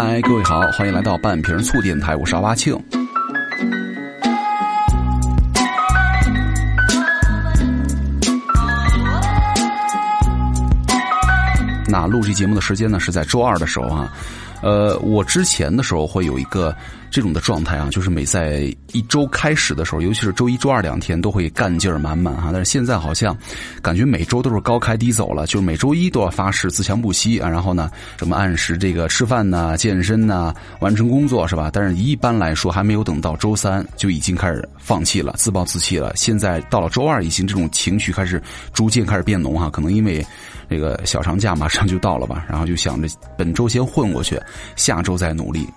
嗨，各位好，欢迎来到半瓶醋电台，我是阿巴庆。那录制节目的时间呢，是在周二的时候啊。呃，我之前的时候会有一个这种的状态啊，就是每在一周开始的时候，尤其是周一周二两天，都会干劲儿满满哈。但是现在好像感觉每周都是高开低走了，就是每周一都要发誓自强不息啊，然后呢，什么按时这个吃饭呐、健身呐、完成工作是吧？但是一般来说，还没有等到周三就已经开始放弃了、自暴自弃了。现在到了周二，已经这种情绪开始逐渐开始变浓哈，可能因为。这个小长假马上就到了吧，然后就想着本周先混过去，下周再努力。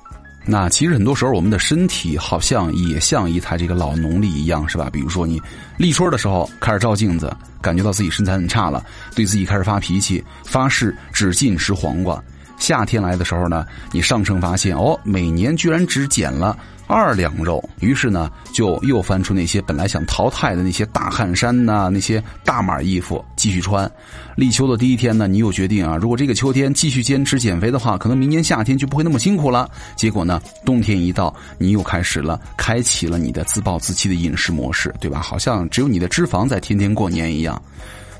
那其实很多时候我们的身体好像也像一台这个老农历一样，是吧？比如说你立春的时候开始照镜子，感觉到自己身材很差了，对自己开始发脾气，发誓只进食黄瓜。夏天来的时候呢，你上称发现哦，每年居然只减了。二两肉，于是呢，就又翻出那些本来想淘汰的那些大汗衫呐，那些大码衣服继续穿。立秋的第一天呢，你又决定啊，如果这个秋天继续坚持减肥的话，可能明年夏天就不会那么辛苦了。结果呢，冬天一到，你又开始了，开启了你的自暴自弃的饮食模式，对吧？好像只有你的脂肪在天天过年一样。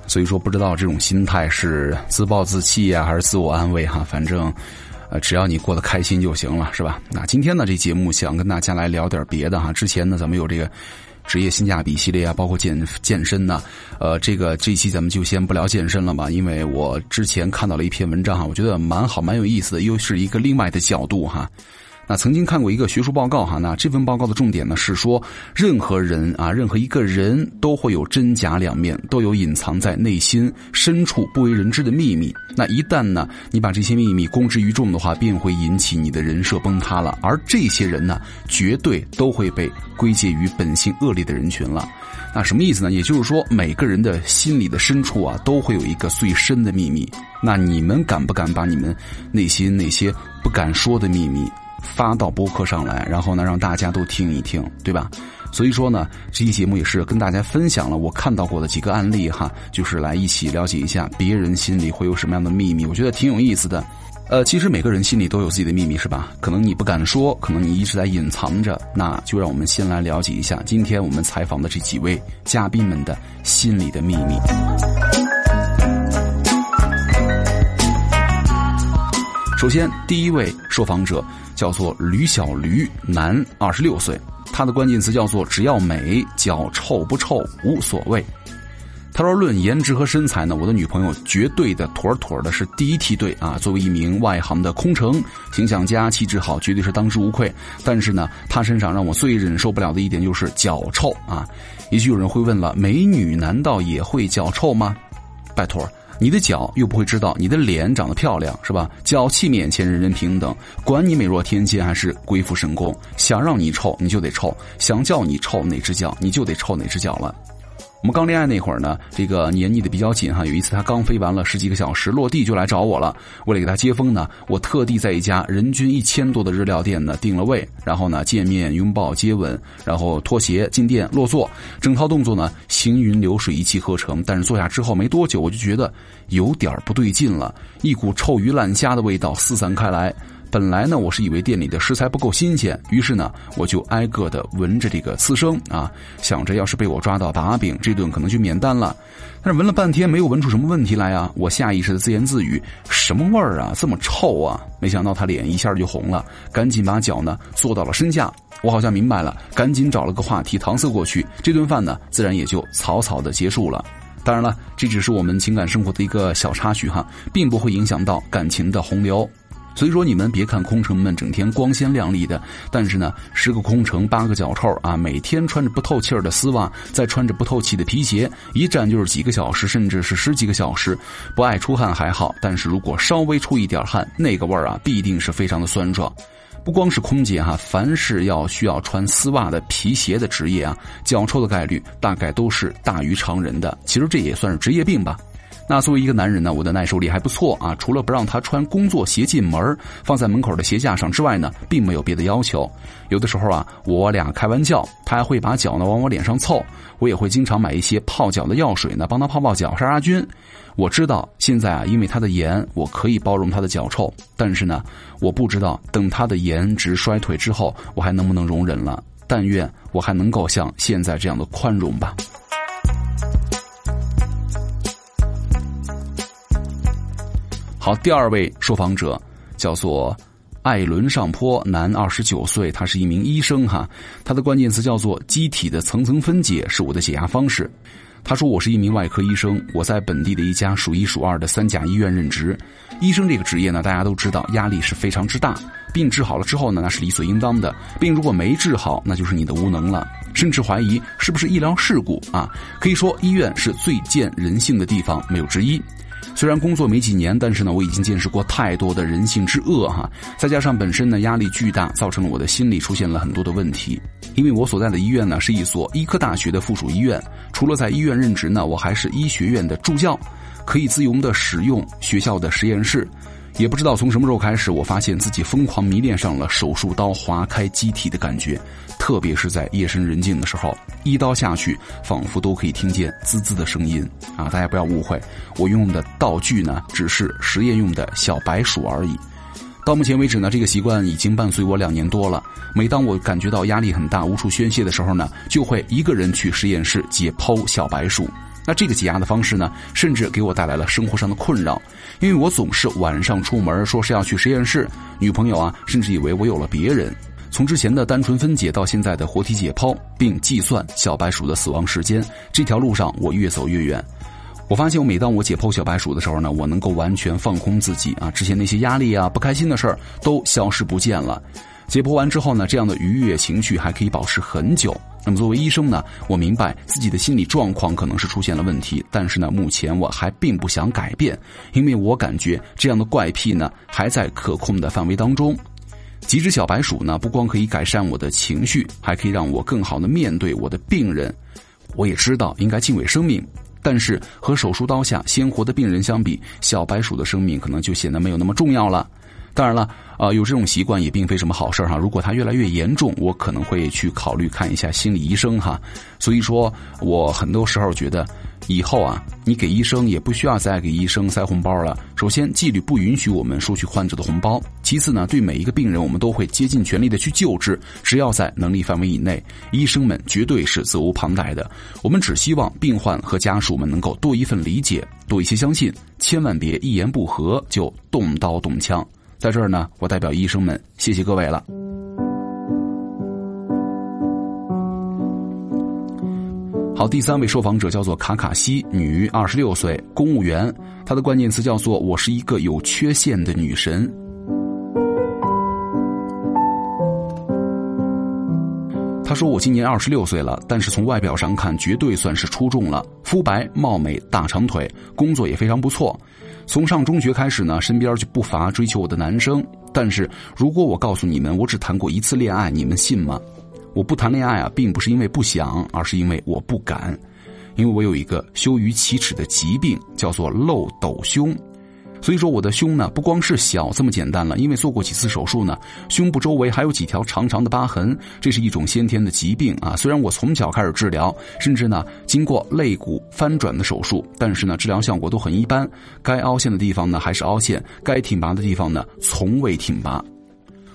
所以说，不知道这种心态是自暴自弃呀，还是自我安慰哈？反正。呃，只要你过得开心就行了，是吧？那今天呢，这节目想跟大家来聊点别的哈。之前呢，咱们有这个职业性价比系列啊，包括健健身呢。呃，这个这期咱们就先不聊健身了吧，因为我之前看到了一篇文章哈，我觉得蛮好，蛮有意思的，又是一个另外的角度哈。那曾经看过一个学术报告哈，那这份报告的重点呢是说，任何人啊，任何一个人都会有真假两面，都有隐藏在内心深处不为人知的秘密。那一旦呢，你把这些秘密公之于众的话，便会引起你的人设崩塌了。而这些人呢，绝对都会被归结于本性恶劣的人群了。那什么意思呢？也就是说，每个人的心里的深处啊，都会有一个最深的秘密。那你们敢不敢把你们内心那些不敢说的秘密？发到播客上来，然后呢，让大家都听一听，对吧？所以说呢，这期节目也是跟大家分享了我看到过的几个案例哈，就是来一起了解一下别人心里会有什么样的秘密，我觉得挺有意思的。呃，其实每个人心里都有自己的秘密，是吧？可能你不敢说，可能你一直在隐藏着，那就让我们先来了解一下今天我们采访的这几位嘉宾们的心里的秘密。首先，第一位受访者。叫做吕小驴，男，二十六岁。他的关键词叫做“只要美，脚臭不臭无所谓”。他说：“论颜值和身材呢，我的女朋友绝对的妥妥的是第一梯队啊！作为一名外行的空乘，形象佳，气质好，绝对是当之无愧。但是呢，她身上让我最忍受不了的一点就是脚臭啊！也许有人会问了，美女难道也会脚臭吗？拜托。”你的脚又不会知道你的脸长得漂亮是吧？脚气面前人人平等，管你美若天仙还是鬼斧神工，想让你臭你就得臭，想叫你臭哪只脚你就得臭哪只脚了。我们刚恋爱那会儿呢，这个黏腻的比较紧哈。有一次他刚飞完了十几个小时，落地就来找我了。为了给他接风呢，我特地在一家人均一千多的日料店呢订了位，然后呢见面、拥抱、接吻，然后脱鞋进店落座，整套动作呢行云流水一气呵成。但是坐下之后没多久，我就觉得有点不对劲了，一股臭鱼烂虾的味道四散开来。本来呢，我是以为店里的食材不够新鲜，于是呢，我就挨个的闻着这个刺生啊，想着要是被我抓到把柄，这顿可能就免单了。但是闻了半天，没有闻出什么问题来啊！我下意识的自言自语：什么味儿啊，这么臭啊！没想到他脸一下就红了，赶紧把脚呢坐到了身下。我好像明白了，赶紧找了个话题搪塞过去。这顿饭呢，自然也就草草的结束了。当然了，这只是我们情感生活的一个小插曲哈，并不会影响到感情的洪流。所以说，你们别看空乘们整天光鲜亮丽的，但是呢，十个空乘八个脚臭啊！每天穿着不透气儿的丝袜，再穿着不透气的皮鞋，一站就是几个小时，甚至是十几个小时。不爱出汗还好，但是如果稍微出一点汗，那个味儿啊，必定是非常的酸爽。不光是空姐哈，凡是要需要穿丝袜的皮鞋的职业啊，脚臭的概率大概都是大于常人的。其实这也算是职业病吧。那作为一个男人呢，我的耐受力还不错啊。除了不让他穿工作鞋进门，放在门口的鞋架上之外呢，并没有别的要求。有的时候啊，我俩开玩笑，他还会把脚呢往我脸上凑。我也会经常买一些泡脚的药水呢，帮他泡泡脚、杀杀菌。我知道现在啊，因为他的颜，我可以包容他的脚臭。但是呢，我不知道等他的颜值衰退之后，我还能不能容忍了。但愿我还能够像现在这样的宽容吧。好，第二位受访者叫做艾伦上坡，男，二十九岁，他是一名医生哈。他的关键词叫做“机体的层层分解是我的解压方式”。他说：“我是一名外科医生，我在本地的一家数一数二的三甲医院任职。医生这个职业呢，大家都知道压力是非常之大。病治好了之后呢，那是理所应当的；病如果没治好，那就是你的无能了，甚至怀疑是不是医疗事故啊。可以说，医院是最见人性的地方，没有之一。”虽然工作没几年，但是呢，我已经见识过太多的人性之恶哈。再加上本身呢压力巨大，造成了我的心理出现了很多的问题。因为我所在的医院呢是一所医科大学的附属医院，除了在医院任职呢，我还是医学院的助教，可以自由的使用学校的实验室。也不知道从什么时候开始，我发现自己疯狂迷恋上了手术刀划开机体的感觉，特别是在夜深人静的时候，一刀下去，仿佛都可以听见滋滋的声音啊！大家不要误会，我用的道具呢，只是实验用的小白鼠而已。到目前为止呢，这个习惯已经伴随我两年多了。每当我感觉到压力很大、无处宣泄的时候呢，就会一个人去实验室解剖小白鼠。那这个解压的方式呢，甚至给我带来了生活上的困扰，因为我总是晚上出门，说是要去实验室，女朋友啊，甚至以为我有了别人。从之前的单纯分解到现在的活体解剖，并计算小白鼠的死亡时间，这条路上我越走越远。我发现，我每当我解剖小白鼠的时候呢，我能够完全放空自己啊，之前那些压力啊、不开心的事儿都消失不见了。解剖完之后呢，这样的愉悦情绪还可以保持很久。那么作为医生呢，我明白自己的心理状况可能是出现了问题，但是呢，目前我还并不想改变，因为我感觉这样的怪癖呢还在可控的范围当中。几只小白鼠呢，不光可以改善我的情绪，还可以让我更好的面对我的病人。我也知道应该敬畏生命，但是和手术刀下鲜活的病人相比，小白鼠的生命可能就显得没有那么重要了。当然了，啊，有这种习惯也并非什么好事哈。如果它越来越严重，我可能会去考虑看一下心理医生哈。所以说我很多时候觉得，以后啊，你给医生也不需要再给医生塞红包了。首先，纪律不允许我们收取患者的红包；其次呢，对每一个病人，我们都会竭尽全力的去救治，只要在能力范围以内，医生们绝对是责无旁贷的。我们只希望病患和家属们能够多一份理解，多一些相信，千万别一言不合就动刀动枪。在这儿呢，我代表医生们谢谢各位了。好，第三位受访者叫做卡卡西，女，二十六岁，公务员。她的关键词叫做“我是一个有缺陷的女神”。她说：“我今年二十六岁了，但是从外表上看，绝对算是出众了，肤白貌美，大长腿，工作也非常不错。”从上中学开始呢，身边就不乏追求我的男生。但是如果我告诉你们，我只谈过一次恋爱，你们信吗？我不谈恋爱啊，并不是因为不想，而是因为我不敢，因为我有一个羞于启齿的疾病，叫做漏斗胸。所以说我的胸呢，不光是小这么简单了，因为做过几次手术呢，胸部周围还有几条长长的疤痕，这是一种先天的疾病啊。虽然我从小开始治疗，甚至呢经过肋骨翻转的手术，但是呢治疗效果都很一般，该凹陷的地方呢还是凹陷，该挺拔的地方呢从未挺拔。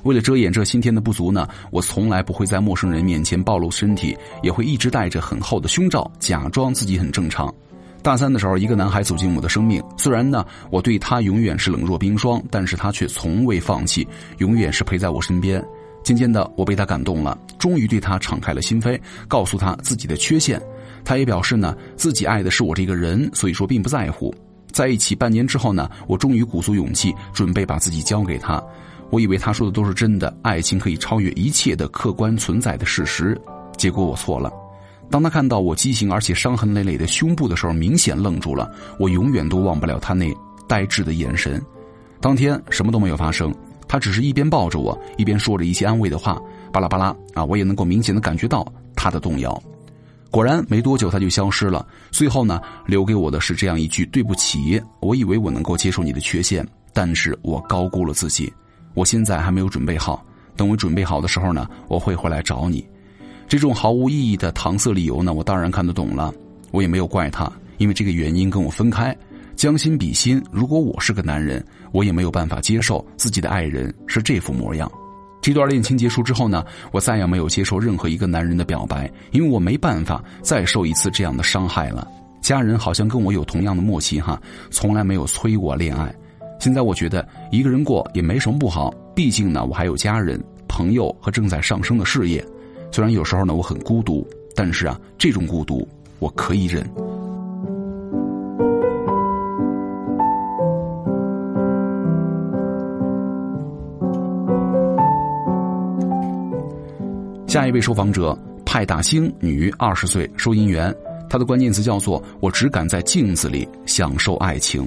为了遮掩这先天的不足呢，我从来不会在陌生人面前暴露身体，也会一直戴着很厚的胸罩，假装自己很正常。大三的时候，一个男孩走进我的生命。虽然呢，我对他永远是冷若冰霜，但是他却从未放弃，永远是陪在我身边。渐渐的，我被他感动了，终于对他敞开了心扉，告诉他自己的缺陷。他也表示呢，自己爱的是我这个人，所以说并不在乎。在一起半年之后呢，我终于鼓足勇气，准备把自己交给他。我以为他说的都是真的，爱情可以超越一切的客观存在的事实。结果我错了。当他看到我畸形而且伤痕累累的胸部的时候，明显愣住了。我永远都忘不了他那呆滞的眼神。当天什么都没有发生，他只是一边抱着我，一边说着一些安慰的话，巴拉巴拉啊！我也能够明显的感觉到他的动摇。果然没多久他就消失了。最后呢，留给我的是这样一句：“对不起，我以为我能够接受你的缺陷，但是我高估了自己。我现在还没有准备好，等我准备好的时候呢，我会回来找你。”这种毫无意义的搪塞理由呢，我当然看得懂了，我也没有怪他，因为这个原因跟我分开。将心比心，如果我是个男人，我也没有办法接受自己的爱人是这副模样。这段恋情结束之后呢，我再也没有接受任何一个男人的表白，因为我没办法再受一次这样的伤害了。家人好像跟我有同样的默契哈，从来没有催我恋爱。现在我觉得一个人过也没什么不好，毕竟呢，我还有家人、朋友和正在上升的事业。虽然有时候呢我很孤独，但是啊，这种孤独我可以忍。下一位受访者派大星，女，二十岁，收银员。她的关键词叫做“我只敢在镜子里享受爱情”。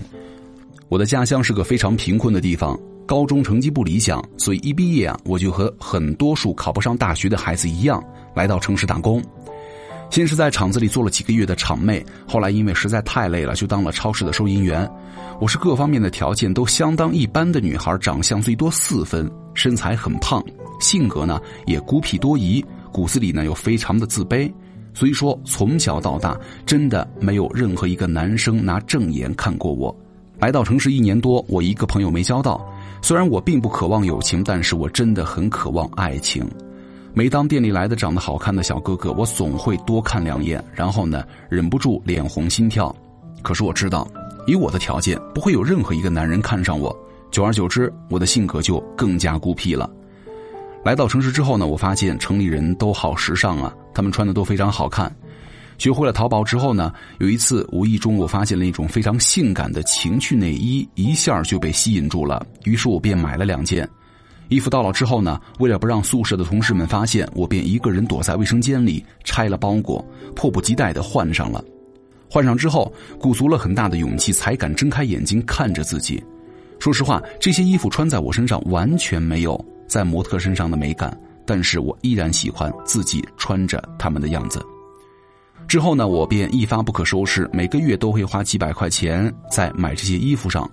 我的家乡是个非常贫困的地方，高中成绩不理想，所以一毕业啊，我就和很多数考不上大学的孩子一样，来到城市打工。先是在厂子里做了几个月的厂妹，后来因为实在太累了，就当了超市的收银员。我是各方面的条件都相当一般的女孩，长相最多四分，身材很胖。性格呢也孤僻多疑，骨子里呢又非常的自卑，所以说从小到大真的没有任何一个男生拿正眼看过我。来到城市一年多，我一个朋友没交到。虽然我并不渴望友情，但是我真的很渴望爱情。每当店里来的长得好看的小哥哥，我总会多看两眼，然后呢忍不住脸红心跳。可是我知道，以我的条件，不会有任何一个男人看上我。久而久之，我的性格就更加孤僻了。来到城市之后呢，我发现城里人都好时尚啊，他们穿的都非常好看。学会了淘宝之后呢，有一次无意中我发现了一种非常性感的情趣内衣，一下就被吸引住了。于是我便买了两件。衣服到了之后呢，为了不让宿舍的同事们发现，我便一个人躲在卫生间里拆了包裹，迫不及待的换上了。换上之后，鼓足了很大的勇气才敢睁开眼睛看着自己。说实话，这些衣服穿在我身上完全没有。在模特身上的美感，但是我依然喜欢自己穿着他们的样子。之后呢，我便一发不可收拾，每个月都会花几百块钱在买这些衣服上。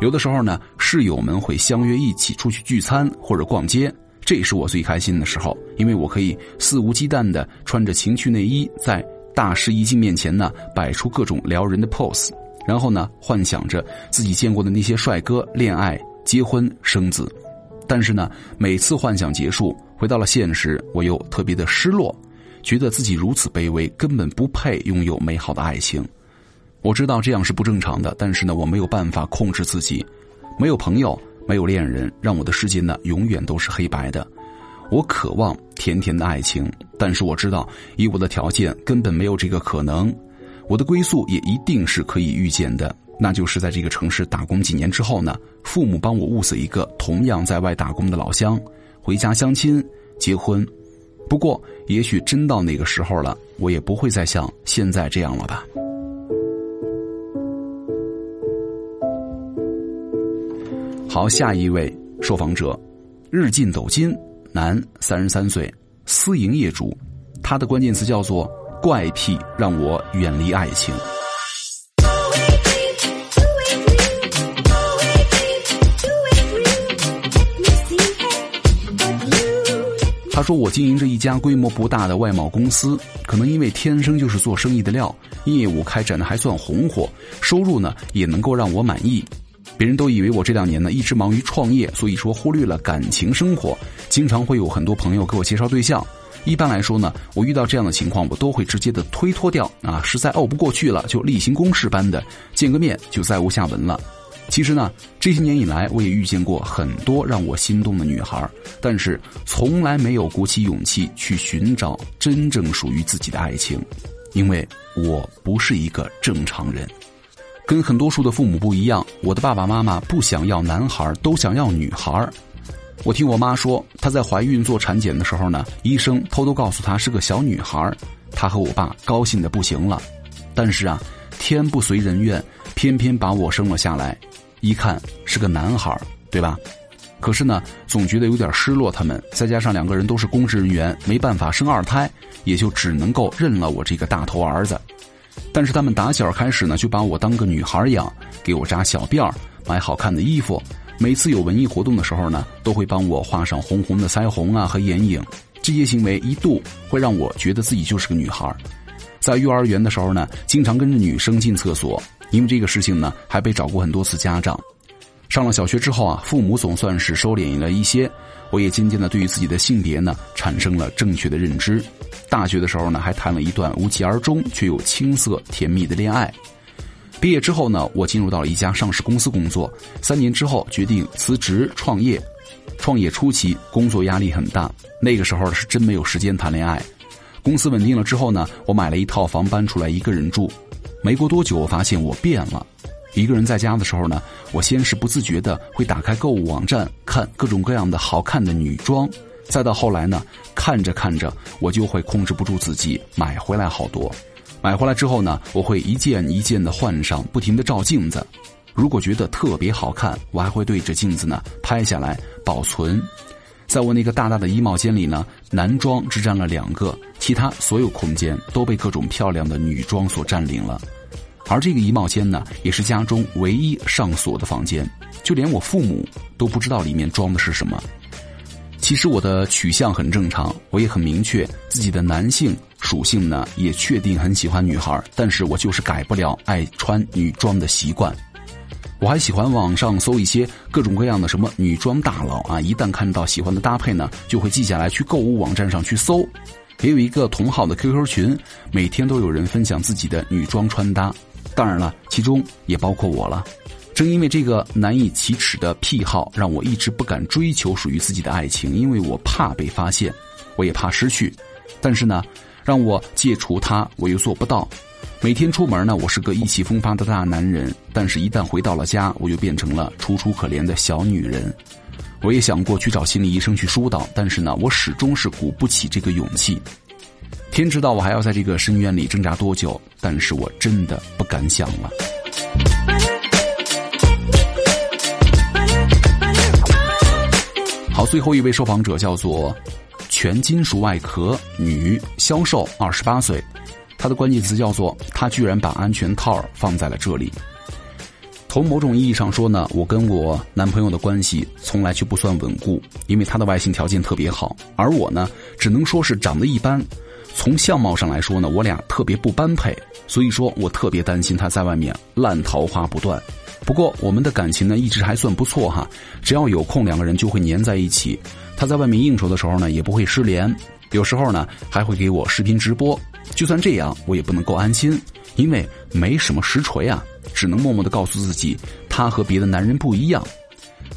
有的时候呢，室友们会相约一起出去聚餐或者逛街，这也是我最开心的时候，因为我可以肆无忌惮的穿着情趣内衣，在大师衣镜面前呢摆出各种撩人的 pose，然后呢幻想着自己见过的那些帅哥恋爱、结婚、生子。但是呢，每次幻想结束，回到了现实，我又特别的失落，觉得自己如此卑微，根本不配拥有美好的爱情。我知道这样是不正常的，但是呢，我没有办法控制自己，没有朋友，没有恋人，让我的世界呢永远都是黑白的。我渴望甜甜的爱情，但是我知道，以我的条件，根本没有这个可能。我的归宿也一定是可以预见的。那就是在这个城市打工几年之后呢，父母帮我物色一个同样在外打工的老乡，回家相亲结婚。不过，也许真到那个时候了，我也不会再像现在这样了吧。好，下一位受访者，日进斗金，男，三十三岁，私营业主，他的关键词叫做怪癖，让我远离爱情。他说：“我经营着一家规模不大的外贸公司，可能因为天生就是做生意的料，业务开展的还算红火，收入呢也能够让我满意。别人都以为我这两年呢一直忙于创业，所以说忽略了感情生活，经常会有很多朋友给我介绍对象。一般来说呢，我遇到这样的情况，我都会直接的推脱掉啊，实在拗不过去了，就例行公事般的见个面，就再无下文了。”其实呢，这些年以来，我也遇见过很多让我心动的女孩，但是从来没有鼓起勇气去寻找真正属于自己的爱情，因为我不是一个正常人，跟很多数的父母不一样。我的爸爸妈妈不想要男孩，都想要女孩。我听我妈说，她在怀孕做产检的时候呢，医生偷偷告诉她是个小女孩，她和我爸高兴的不行了。但是啊，天不随人愿，偏偏把我生了下来。一看是个男孩对吧？可是呢，总觉得有点失落。他们再加上两个人都是公职人员，没办法生二胎，也就只能够认了我这个大头儿子。但是他们打小开始呢，就把我当个女孩养，给我扎小辫儿，买好看的衣服。每次有文艺活动的时候呢，都会帮我画上红红的腮红啊和眼影。这些行为一度会让我觉得自己就是个女孩。在幼儿园的时候呢，经常跟着女生进厕所，因为这个事情呢，还被找过很多次家长。上了小学之后啊，父母总算是收敛了一些，我也渐渐的对于自己的性别呢产生了正确的认知。大学的时候呢，还谈了一段无疾而终却又青涩甜蜜的恋爱。毕业之后呢，我进入到了一家上市公司工作，三年之后决定辞职创业。创业初期工作压力很大，那个时候是真没有时间谈恋爱。公司稳定了之后呢，我买了一套房搬出来一个人住。没过多久，我发现我变了。一个人在家的时候呢，我先是不自觉的会打开购物网站看各种各样的好看的女装，再到后来呢，看着看着我就会控制不住自己买回来好多。买回来之后呢，我会一件一件的换上，不停的照镜子。如果觉得特别好看，我还会对着镜子呢拍下来保存。在我那个大大的衣帽间里呢，男装只占了两个，其他所有空间都被各种漂亮的女装所占领了。而这个衣帽间呢，也是家中唯一上锁的房间，就连我父母都不知道里面装的是什么。其实我的取向很正常，我也很明确自己的男性属性呢，也确定很喜欢女孩，但是我就是改不了爱穿女装的习惯。我还喜欢网上搜一些各种各样的什么女装大佬啊，一旦看到喜欢的搭配呢，就会记下来去购物网站上去搜。也有一个同好的 QQ 群，每天都有人分享自己的女装穿搭。当然了，其中也包括我了。正因为这个难以启齿的癖好，让我一直不敢追求属于自己的爱情，因为我怕被发现，我也怕失去。但是呢，让我戒除它，我又做不到。每天出门呢，我是个意气风发的大男人，但是一旦回到了家，我又变成了楚楚可怜的小女人。我也想过去找心理医生去疏导，但是呢，我始终是鼓不起这个勇气。天知道我还要在这个深渊里挣扎多久，但是我真的不敢想了。好，最后一位受访者叫做全金属外壳女销售，二十八岁，她的关键词叫做她居然把安全套放在了这里。从某种意义上说呢，我跟我男朋友的关系从来就不算稳固，因为他的外形条件特别好，而我呢，只能说是长得一般。从相貌上来说呢，我俩特别不般配，所以说我特别担心他在外面烂桃花不断。不过我们的感情呢一直还算不错哈，只要有空两个人就会黏在一起。他在外面应酬的时候呢也不会失联，有时候呢还会给我视频直播。就算这样，我也不能够安心，因为没什么实锤啊，只能默默的告诉自己他和别的男人不一样。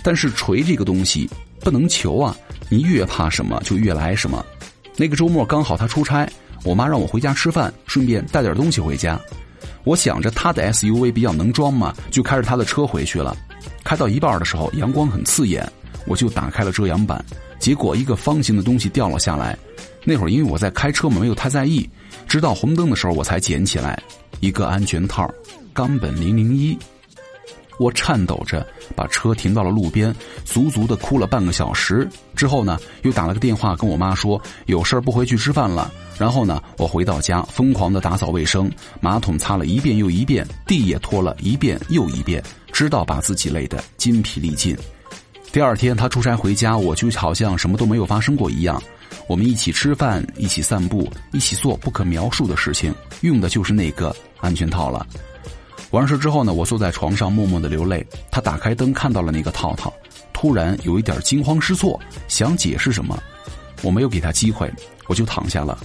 但是锤这个东西不能求啊，你越怕什么就越来什么。那个周末刚好他出差，我妈让我回家吃饭，顺便带点东西回家。我想着他的 SUV 比较能装嘛，就开着他的车回去了。开到一半的时候，阳光很刺眼，我就打开了遮阳板，结果一个方形的东西掉了下来。那会儿因为我在开车嘛，没有太在意，直到红灯的时候我才捡起来，一个安全套，冈本零零一。我颤抖着把车停到了路边，足足的哭了半个小时。之后呢，又打了个电话跟我妈说有事儿不回去吃饭了。然后呢，我回到家疯狂的打扫卫生，马桶擦了一遍又一遍，地也拖了一遍又一遍，直到把自己累得筋疲力尽。第二天他出差回家，我就好像什么都没有发生过一样。我们一起吃饭，一起散步，一起做不可描述的事情，用的就是那个安全套了。完事之后呢，我坐在床上默默的流泪。他打开灯看到了那个套套，突然有一点惊慌失措，想解释什么，我没有给他机会，我就躺下了。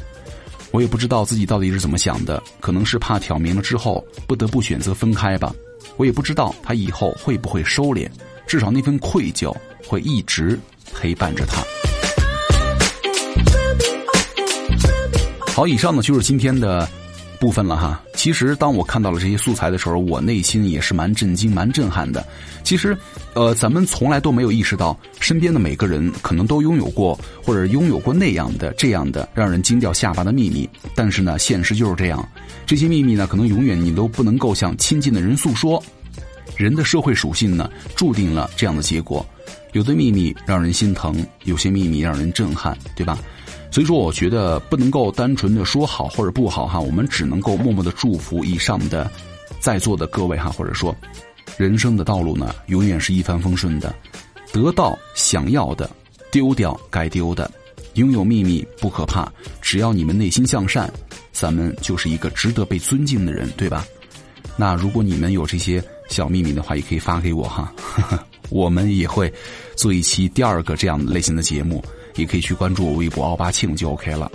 我也不知道自己到底是怎么想的，可能是怕挑明了之后不得不选择分开吧。我也不知道他以后会不会收敛，至少那份愧疚会一直陪伴着他。好，以上呢就是今天的。部分了哈，其实当我看到了这些素材的时候，我内心也是蛮震惊、蛮震撼的。其实，呃，咱们从来都没有意识到，身边的每个人可能都拥有过或者拥有过那样的、这样的让人惊掉下巴的秘密。但是呢，现实就是这样，这些秘密呢，可能永远你都不能够向亲近的人诉说。人的社会属性呢，注定了这样的结果。有的秘密让人心疼，有些秘密让人震撼，对吧？所以说，我觉得不能够单纯的说好或者不好哈，我们只能够默默的祝福以上的在座的各位哈，或者说，人生的道路呢，永远是一帆风顺的，得到想要的，丢掉该丢的，拥有秘密不可怕，只要你们内心向善，咱们就是一个值得被尊敬的人，对吧？那如果你们有这些小秘密的话，也可以发给我哈，我们也会做一期第二个这样类型的节目。也可以去关注我微博奥巴庆就 OK 了。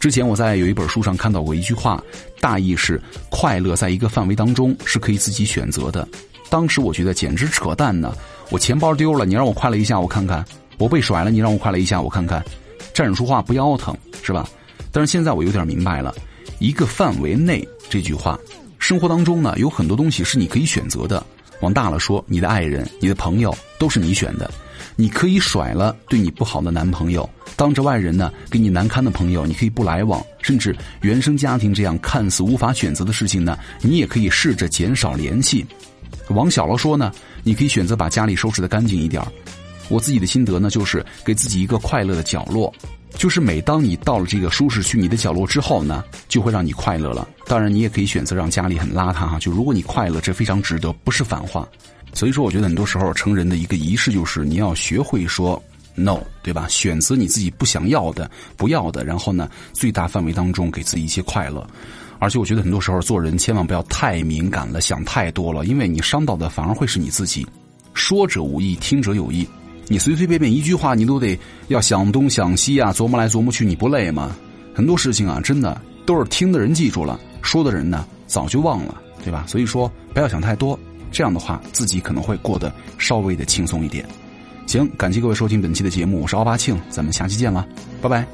之前我在有一本书上看到过一句话，大意是快乐在一个范围当中是可以自己选择的。当时我觉得简直扯淡呢！我钱包丢了，你让我快乐一下我看看；我被甩了，你让我快乐一下我看看。站着说话不腰疼是吧？但是现在我有点明白了，一个范围内这句话，生活当中呢有很多东西是你可以选择的。往大了说，你的爱人、你的朋友都是你选的。你可以甩了对你不好的男朋友，当着外人呢给你难堪的朋友，你可以不来往，甚至原生家庭这样看似无法选择的事情呢，你也可以试着减少联系。往小了说呢，你可以选择把家里收拾的干净一点我自己的心得呢，就是给自己一个快乐的角落，就是每当你到了这个舒适区你的角落之后呢，就会让你快乐了。当然，你也可以选择让家里很邋遢哈，就如果你快乐，这非常值得，不是反话。所以说，我觉得很多时候成人的一个仪式就是你要学会说 no，对吧？选择你自己不想要的、不要的，然后呢，最大范围当中给自己一些快乐。而且，我觉得很多时候做人千万不要太敏感了，想太多了，因为你伤到的反而会是你自己。说者无意，听者有意。你随随便便一句话，你都得要想东想西啊，琢磨来琢磨去，你不累吗？很多事情啊，真的都是听的人记住了，说的人呢早就忘了，对吧？所以说，不要想太多。这样的话自己可能会过得稍微的轻松一点。行感谢各位收听本期的节目我是奥巴庆咱们下期见了拜拜。